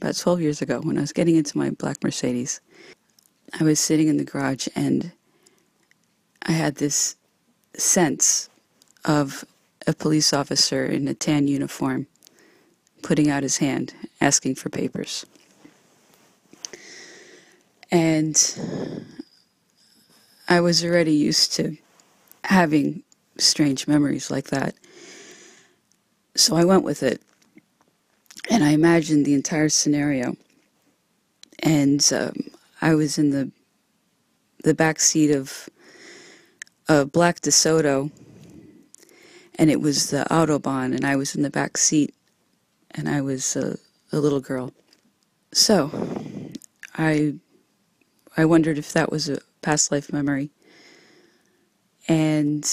about 12 years ago when I was getting into my black Mercedes. I was sitting in the garage and I had this sense of a police officer in a tan uniform putting out his hand asking for papers. And I was already used to having strange memories like that. So I went with it. And I imagined the entire scenario. And um, I was in the the back seat of a black DeSoto, and it was the Autobahn, and I was in the back seat, and I was a, a little girl. So, I I wondered if that was a past life memory, and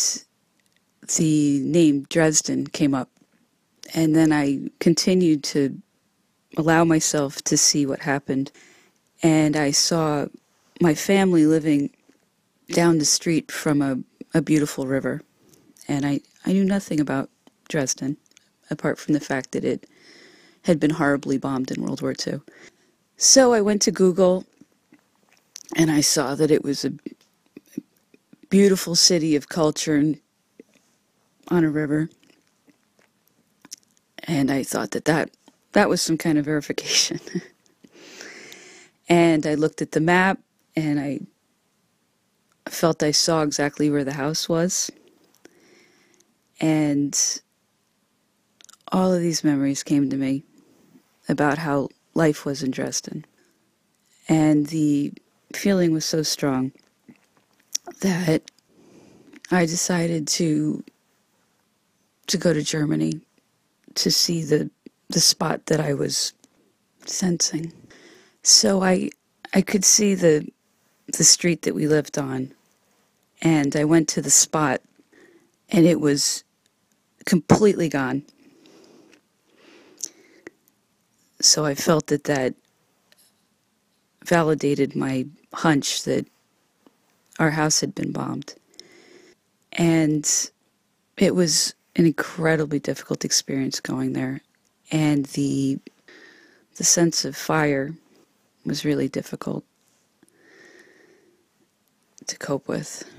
the name Dresden came up, and then I continued to allow myself to see what happened, and I saw my family living down the street from a, a beautiful river. And I, I knew nothing about Dresden, apart from the fact that it had been horribly bombed in World War II. So I went to Google and I saw that it was a beautiful city of culture on a river. And I thought that that, that was some kind of verification. and I looked at the map and I felt I saw exactly where the house was. And all of these memories came to me about how life was in Dresden. And the feeling was so strong that I decided to to go to Germany to see the the spot that I was sensing. So I I could see the the street that we lived on. And I went to the spot, and it was completely gone. So I felt that that validated my hunch that our house had been bombed. And it was an incredibly difficult experience going there. And the the sense of fire was really difficult to cope with.